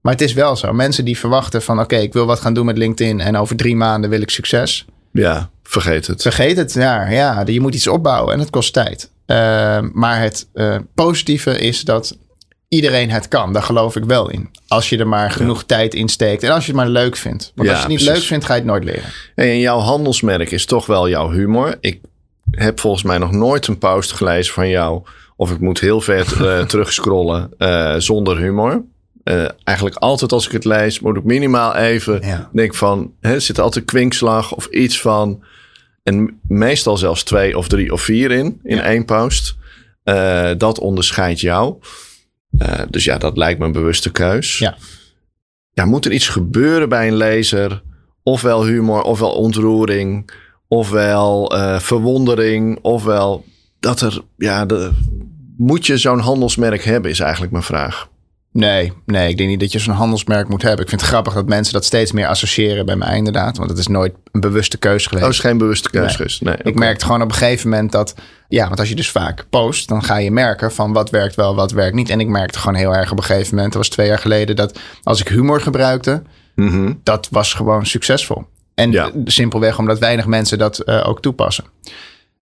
Maar het is wel zo. Mensen die verwachten van... oké, okay, ik wil wat gaan doen met LinkedIn... en over drie maanden wil ik succes. Ja, vergeet het. Vergeet het, ja. ja je moet iets opbouwen en het kost tijd. Uh, maar het uh, positieve is dat iedereen het kan. Daar geloof ik wel in. Als je er maar genoeg ja. tijd in steekt. En als je het maar leuk vindt. Want ja, als je het niet precies. leuk vindt, ga je het nooit leren. En jouw handelsmerk is toch wel jouw humor. Ik heb volgens mij nog nooit een post gelezen van jou. Of ik moet heel ver uh, terugscrollen uh, zonder humor. Uh, eigenlijk altijd als ik het lees, moet ik minimaal even ja. denk van... Hè, er zit altijd kwinkslag of iets van... En meestal zelfs twee of drie of vier in, in één post. dat onderscheidt jou. Uh, dus ja, dat lijkt me een bewuste keus. Ja. ja, moet er iets gebeuren bij een lezer? Ofwel humor, ofwel ontroering, ofwel uh, verwondering, ofwel dat er, ja, de, moet je zo'n handelsmerk hebben, is eigenlijk mijn vraag. Nee, nee, ik denk niet dat je zo'n handelsmerk moet hebben. Ik vind het grappig dat mensen dat steeds meer associëren bij mij inderdaad. Want het is nooit een bewuste keuze geweest. Oh, is geen bewuste keuze geweest. Nee. nee ik merkte gewoon op een gegeven moment dat... Ja, want als je dus vaak post, dan ga je merken van wat werkt wel, wat werkt niet. En ik merkte gewoon heel erg op een gegeven moment, dat was twee jaar geleden... dat als ik humor gebruikte, mm -hmm. dat was gewoon succesvol. En ja. simpelweg omdat weinig mensen dat uh, ook toepassen.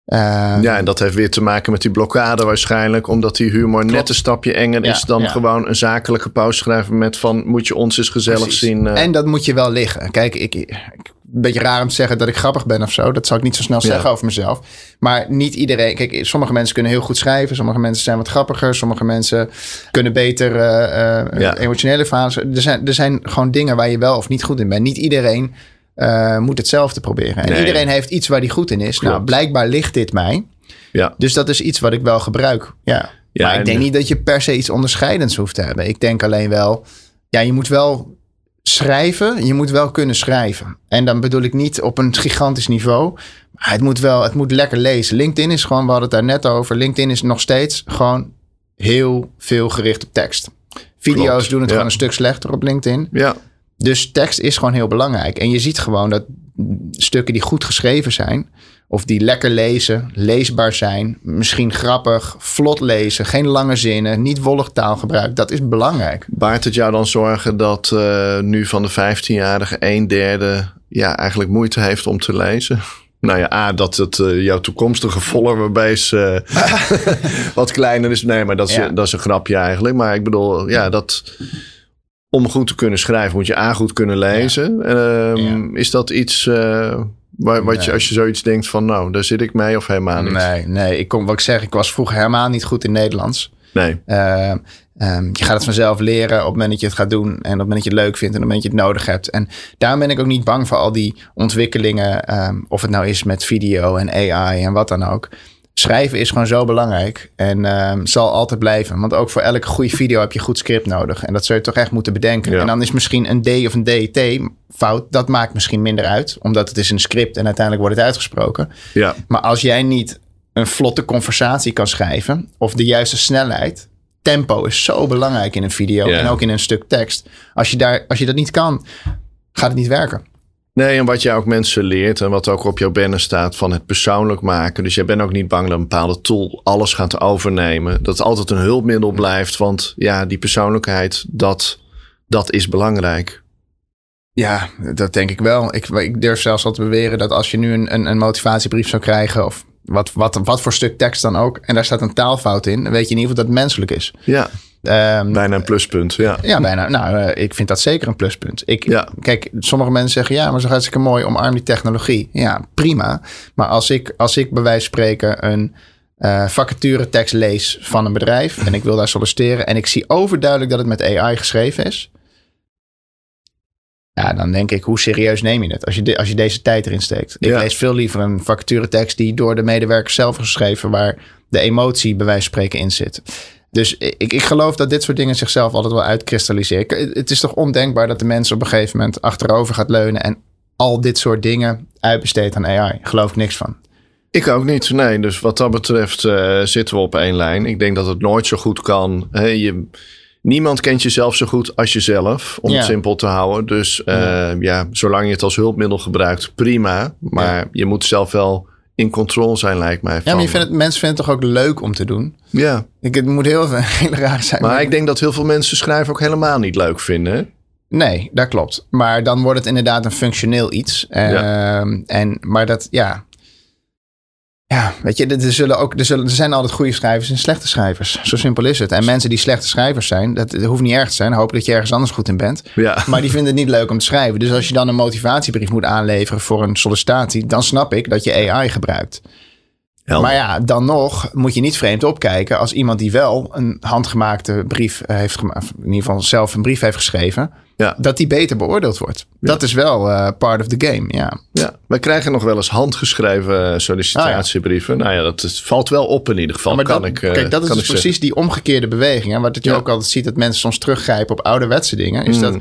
Uh, ja, en dat heeft weer te maken met die blokkade waarschijnlijk. Omdat die humor klopt. net een stapje enger ja, is dan ja. gewoon een zakelijke pauze schrijven met van moet je ons eens gezellig Precies. zien. Uh... En dat moet je wel liggen. Kijk, ik, ik, een beetje raar om te zeggen dat ik grappig ben of zo. Dat zou ik niet zo snel zeggen over mezelf. Maar niet iedereen. Kijk, sommige mensen kunnen heel goed schrijven. Sommige mensen zijn wat grappiger. Sommige mensen kunnen beter uh, emotionele verhalen. Er zijn, er zijn gewoon dingen waar je wel of niet goed in bent. Niet iedereen uh, moet hetzelfde proberen. En nee. iedereen heeft iets waar hij goed in is. Klopt. Nou, blijkbaar ligt dit mij. Ja. Dus dat is iets wat ik wel gebruik. Ja. ja maar ik denk niet dat je per se iets onderscheidends hoeft te hebben. Ik denk alleen wel, ja, je moet wel schrijven. Je moet wel kunnen schrijven. En dan bedoel ik niet op een gigantisch niveau. Maar het moet wel, het moet lekker lezen. LinkedIn is gewoon, we hadden het daar net over. LinkedIn is nog steeds gewoon heel veel gericht op tekst. Video's Klopt. doen het ja. gewoon een stuk slechter op LinkedIn. Ja. Dus tekst is gewoon heel belangrijk. En je ziet gewoon dat stukken die goed geschreven zijn, of die lekker lezen, leesbaar zijn, misschien grappig, vlot lezen, geen lange zinnen, niet wollig taalgebruik, dat is belangrijk. Baart het jou dan zorgen dat uh, nu van de 15-jarige een derde ja, eigenlijk moeite heeft om te lezen? Nou ja, A, dat het uh, jouw toekomstige followerbase uh, wat kleiner is. Nee, maar dat is, ja. dat is een grapje eigenlijk. Maar ik bedoel, ja, dat om goed te kunnen schrijven moet je A goed kunnen lezen. Ja. Um, ja. Is dat iets uh, waar, wat nee. je als je zoiets denkt van nou, daar zit ik mee of helemaal niet? Nee, nee. Ik kom, wat ik zeg, ik was vroeger helemaal niet goed in Nederlands. Nee. Uh, um, je gaat het vanzelf leren op het moment dat je het gaat doen en op het moment dat je het leuk vindt en op het moment dat je het nodig hebt. En daarom ben ik ook niet bang voor al die ontwikkelingen, um, of het nou is met video en AI en wat dan ook. Schrijven is gewoon zo belangrijk en ehm, zal altijd blijven. Want ook voor elke goede video heb je goed script nodig. En dat zul je toch echt moeten bedenken. Ja. En dan is misschien een D of een DT fout. Dat maakt misschien minder uit, omdat het is een script en uiteindelijk wordt het uitgesproken. Ja, Maar als jij niet een vlotte conversatie kan schrijven of de juiste snelheid. Tempo is zo belangrijk in een video Ja. en ook in een stuk tekst. Als je, daar, als je dat niet kan, gaat het niet werken. Nee, en wat jij ook mensen leert en wat ook op jouw banner staat van het persoonlijk maken. Dus jij bent ook niet bang dat een bepaalde tool alles gaat overnemen. Dat het altijd een hulpmiddel blijft, want ja, die persoonlijkheid, dat, dat is belangrijk. Ja, dat denk ik wel. Ik, ik durf zelfs al te beweren dat als je nu een, een, een motivatiebrief zou krijgen, of wat, wat, wat voor stuk tekst dan ook, en daar staat een taalfout in, dan weet je in ieder geval dat het menselijk is. Ja, Ehm, bijna een pluspunt. Ja, ja, bijna. Nou, eh, ik vind dat zeker een pluspunt. Ik, Ja. Kijk, sommige mensen zeggen, ja, maar zo hartstikke mooi, omarm die technologie. Ja, prima. Maar als ik, als ik bij wijze van spreken een eh vacature tekst lees van een bedrijf en ik wil daar solliciteren en ik zie overduidelijk dat het met AI geschreven is, ja, dan denk ik, hoe serieus neem je het als je, de- als je deze tijd erin steekt? Ik Ja. lees veel liever een vacature tekst die door de medewerker zelf geschreven, waar de emotie bij wijze van spreken in zit. Dus ik, ik geloof dat dit soort dingen zichzelf altijd wel uitkristalliseren. Het is toch ondenkbaar dat de mens op een gegeven moment achterover gaat leunen en al dit soort dingen uitbesteedt aan AI. Geloof ik niks van. Ik ook niet. Nee, dus wat dat betreft eh, zitten we op één lijn. Ik denk dat het nooit zo goed kan. Je, niemand kent jezelf zo goed als jezelf, om Ja. het simpel te houden. Dus eh, ja. zolang je het als hulpmiddel gebruikt, prima. Maar je moet zelf wel in controle zijn, lijkt mij. Ja, maar van- je vindt het, mensen vinden het toch ook leuk om te doen? ja. Ik, het moet heel, heel raar zijn. maar ik denk dat heel veel mensen schrijven ook helemaal niet leuk vinden. Nee, dat klopt. Maar dan wordt het inderdaad een functioneel iets. Ehm, en, maar dat, ja. Ja, weet je, er, zullen ook, er, zullen, er zijn altijd goede schrijvers en slechte schrijvers. Zo simpel is het. En mensen die slechte schrijvers zijn, dat, dat hoeft niet erg te zijn. Hoop dat je ergens anders goed in bent. Ja. Maar die vinden het niet leuk om te schrijven. Dus als je dan een motivatiebrief moet aanleveren voor een sollicitatie, dan snap ik dat je AI gebruikt. Helder. Maar ja, dan nog moet je niet vreemd opkijken als iemand die wel een handgemaakte brief eh, heeft gemaakt, in ieder geval zelf een brief heeft geschreven, Ja. dat die beter beoordeeld wordt. Dat is wel eh, part of the game, ja. Ja, wij krijgen nog wel eens handgeschreven sollicitatiebrieven. Nou ja, dat is- valt wel op in ieder geval. maar kan dat, ik, eh, kijk, dat is dus zeggen. precies die omgekeerde beweging. Hè, wat je ook altijd ziet dat mensen soms teruggrijpen op ouderwetse dingen. Is Mm. dat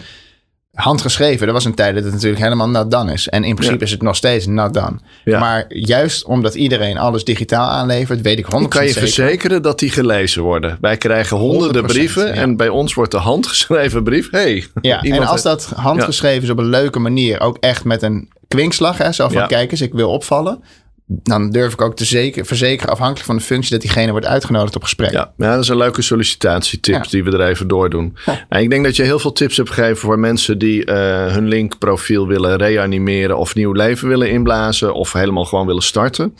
handgeschreven, er was een tijd dat het natuurlijk helemaal not done is. En in principe Ja. is het nog steeds not done. Ja. Maar juist omdat iedereen alles digitaal aanlevert, weet ik 100% Dan kan je zeker. verzekeren dat die gelezen worden. Wij krijgen honderden 100%, brieven ja. en bij ons wordt de handgeschreven brief. Hey, Ja, en als dat handgeschreven is op een leuke manier, ook echt met een kwinkslag, hè, zo van Ja. kijk eens, ik wil opvallen. Dan durf ik ook te zeker, verzekeren, afhankelijk van de functie, dat diegene wordt uitgenodigd op gesprek. Ja, ja, dat is een leuke sollicitatietip Ja. die we er even doordoen. Nou, ik denk dat je heel veel tips hebt gegeven voor mensen die eh, hun linkprofiel willen reanimeren of nieuw leven willen inblazen of helemaal gewoon willen starten.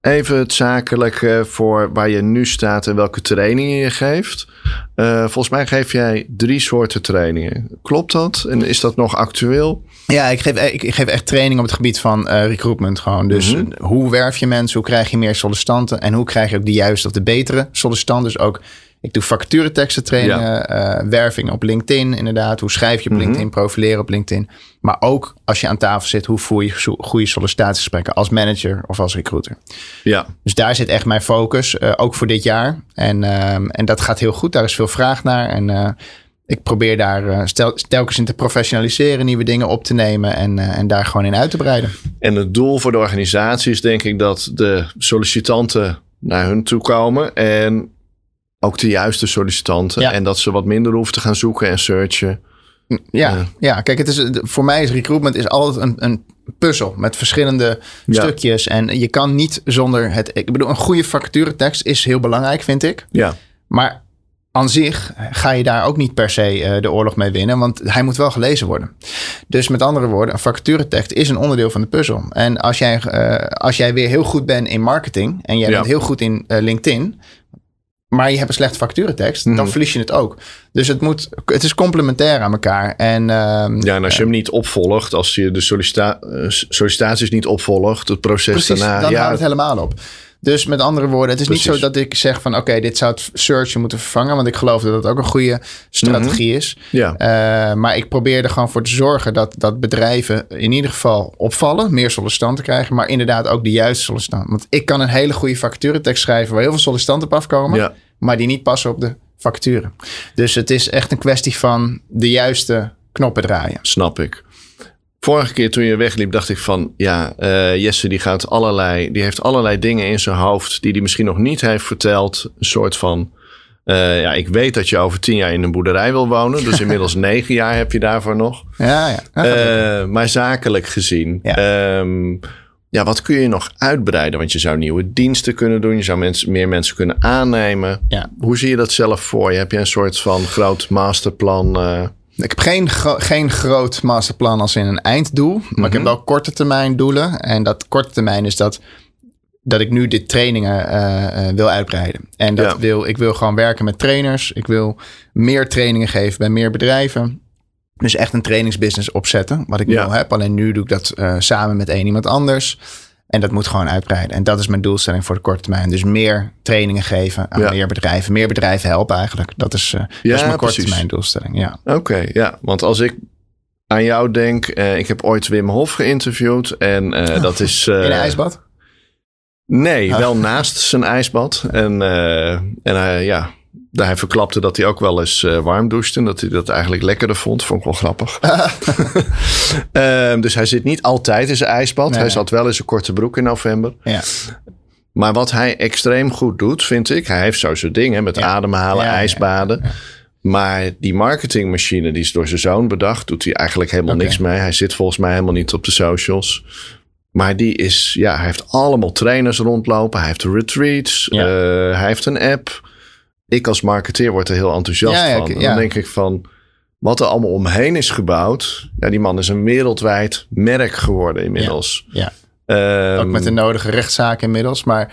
Even het zakelijke voor waar je nu staat en welke trainingen je geeft. Eh, volgens mij geef jij drie soorten trainingen. Klopt dat? En is dat nog actueel? Ja, ik geef, ik, geef echt training op het gebied van eh, recruitment gewoon. Dus Mhm. hoe werf je mensen? Hoe krijg je meer sollicitanten? En hoe krijg je ook de juiste of de betere sollicitanten? Dus ook, ik doe vacatureteksten trainingen, eh, werving op LinkedIn inderdaad. Hoe schrijf je op Mhm. LinkedIn, profileren op LinkedIn. Maar ook als je aan tafel zit, hoe voer je goede sollicitatiegesprekken als manager of als recruiter? Ja, Dus daar zit echt mijn focus, eh, ook voor dit jaar. En, ehm, en dat gaat heel goed. Daar is veel vraag naar. En ik probeer daar eh, stel, telkens in te professionaliseren, nieuwe dingen op te nemen en, eh, en daar gewoon in uit te breiden. En het doel voor de organisatie is denk ik dat de sollicitanten naar hun toe komen. En ook de juiste sollicitanten. Ja. En dat ze wat minder hoeven te gaan zoeken en searchen. Ja, Ja. ja. kijk, het is, voor mij is recruitment is altijd een, een puzzel met verschillende Ja. stukjes. En je kan niet zonder het. Ik bedoel, een goede vacaturetekst is heel belangrijk, vind ik. Ja, Maar aan zich ga je daar ook niet per se eh, de oorlog mee winnen, want hij moet wel gelezen worden. Dus met andere woorden, een vacaturetekst is een onderdeel van de puzzel. En als jij, eh, als jij weer heel goed bent in marketing en jij Ja. bent heel goed in eh, LinkedIn, maar je hebt een slechte vacaturetekst, dan Mhm. verlies je het ook. Dus het, moet, het is complementair aan elkaar. En, ehm, ja en als je hem niet opvolgt, als je de sollicita- sollicitaties niet opvolgt, het proces precies, daarna. dan ja, houdt het helemaal op. Dus met andere woorden, het is niet zo dat ik zeg van oké, dit zou het searchen moeten vervangen. Want ik geloof dat dat ook een goede strategie is. Ja. Eh, maar ik probeer er gewoon voor te zorgen dat, dat bedrijven in ieder geval opvallen, meer sollicitanten krijgen, maar inderdaad ook de juiste sollicitanten. Want ik kan een hele goede vacaturetekst schrijven waar heel veel sollicitanten op afkomen, Ja. maar die niet passen op de vacature. Dus het is echt een kwestie van de juiste knoppen draaien. Snap ik. Vorige keer toen je wegliep, dacht ik van ja, eh, Jesse die gaat allerlei, die heeft allerlei dingen in zijn hoofd die hij misschien nog niet heeft verteld. Een soort van eh, ja, ik weet dat je over tien jaar in een boerderij wil wonen. Dus inmiddels negen jaar heb je daarvoor nog. Ja, ja. Eh, maar zakelijk gezien. Ja. ehm, ja, wat kun je nog uitbreiden? Want je zou nieuwe diensten kunnen doen. Je zou mensen, meer mensen kunnen aannemen. Ja. Hoe zie je dat zelf voor je? Heb je een soort van groot masterplan? Ik heb geen, gro- geen groot masterplan als in een einddoel. Maar ik heb wel korte termijn doelen. En dat korte termijn is dat, dat ik nu dit trainingen eh, eh, wil uitbreiden. En dat Ja. wil, ik wil gewoon werken met trainers. Ik wil meer trainingen geven bij meer bedrijven. Dus echt een trainingsbusiness opzetten. Wat ik nu Ja. al heb. Alleen nu doe ik dat eh, samen met één iemand anders. En dat moet gewoon uitbreiden. En dat is mijn doelstelling voor de korte termijn. Dus meer trainingen geven aan Ja. meer bedrijven. Meer bedrijven helpen eigenlijk. Dat is, eh, dat is mijn korte termijn doelstelling. Ja. Oké, ja. Want als ik aan jou denk, eh, ik heb ooit Wim Hof geïnterviewd. En eh, dat is. In een ijsbad? Nee, Oh. wel naast zijn ijsbad. En, en ja, hij verklapte dat hij ook wel eens eh, warm douchte. En dat hij dat eigenlijk lekkerder vond. Vond ik wel grappig. Ehm, dus hij zit niet altijd in zijn ijsbad. Nee. Hij zat wel in zijn korte broek in november. Ja. Maar wat hij extreem goed doet, vind ik. Hij heeft zo zijn dingen met Ja. ademhalen, Ja, ijsbaden. Maar die marketingmachine die is door zijn zoon bedacht, doet hij eigenlijk helemaal niks mee. Hij zit volgens mij helemaal niet op de socials. Maar die is, ja, hij heeft allemaal trainers rondlopen. Hij heeft retreats. Ja. eh, hij heeft een app. Ik als marketeer word er heel enthousiast Ja, ja, van. En. Dan denk ik van, wat er allemaal omheen is gebouwd. Ja, die man is een wereldwijd merk geworden inmiddels. Ja. Ehm, Ook met de nodige rechtszaken inmiddels. Maar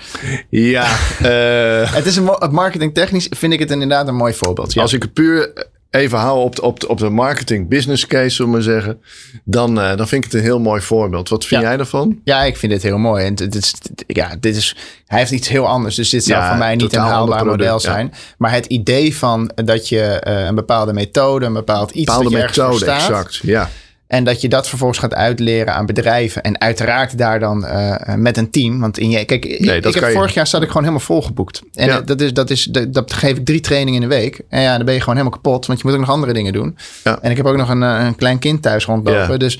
Ja, eh, het is een, marketingtechnisch vind ik het inderdaad een mooi voorbeeld. Ja. Als ik het puur even hou op de, op de, op de marketing business case, zullen we maar zeggen. Dan, eh, dan vind ik het een heel mooi voorbeeld. Wat vind Ja. jij ervan? ja, ik vind dit heel mooi. En dit is, ja, dit is, hij heeft iets heel anders. Dus dit zou Ja, voor mij niet een haalbaar model ja. zijn. Maar het idee van dat je eh, een bepaalde methode, een bepaald iets Bepaalde dat je methode, exact. Ja, En dat je dat vervolgens gaat uitleren aan bedrijven. En uiteraard daar dan eh, met een team. Want in je, kijk, ik, heb je- vorig jaar zat ik gewoon helemaal volgeboekt. En Ja. eh, dat, is, dat, is, dat, dat geef ik drie trainingen in de week. En ja, dan ben je gewoon helemaal kapot. Want je moet ook nog andere dingen doen. Ja. En ik heb ook nog een, eh, een klein kind thuis rondlopen. Ja. Dus,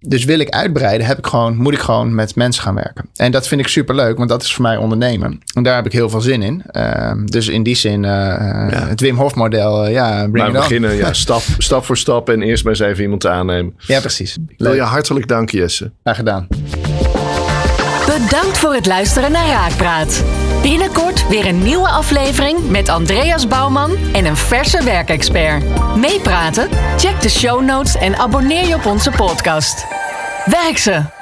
dus wil ik uitbreiden, heb ik gewoon, moet ik gewoon met mensen gaan werken. En dat vind ik super leuk, want dat is voor mij ondernemen. En daar heb ik heel veel zin in. Ehm, dus in die zin, eh, het Wim Hof model, eh, ja, bring maar it we on. beginnen ja, stap, stap voor stap en eerst maar eens even iemand aannemen. Ja, precies. Ik wil je hartelijk danken, Jesse. Graag gedaan. Bedankt voor het luisteren naar Raakpraat. Binnenkort weer een nieuwe aflevering met Andreas Bouwman en een verse werkexpert. Meepraten? Check de show notes en abonneer je op onze podcast. Werk ze!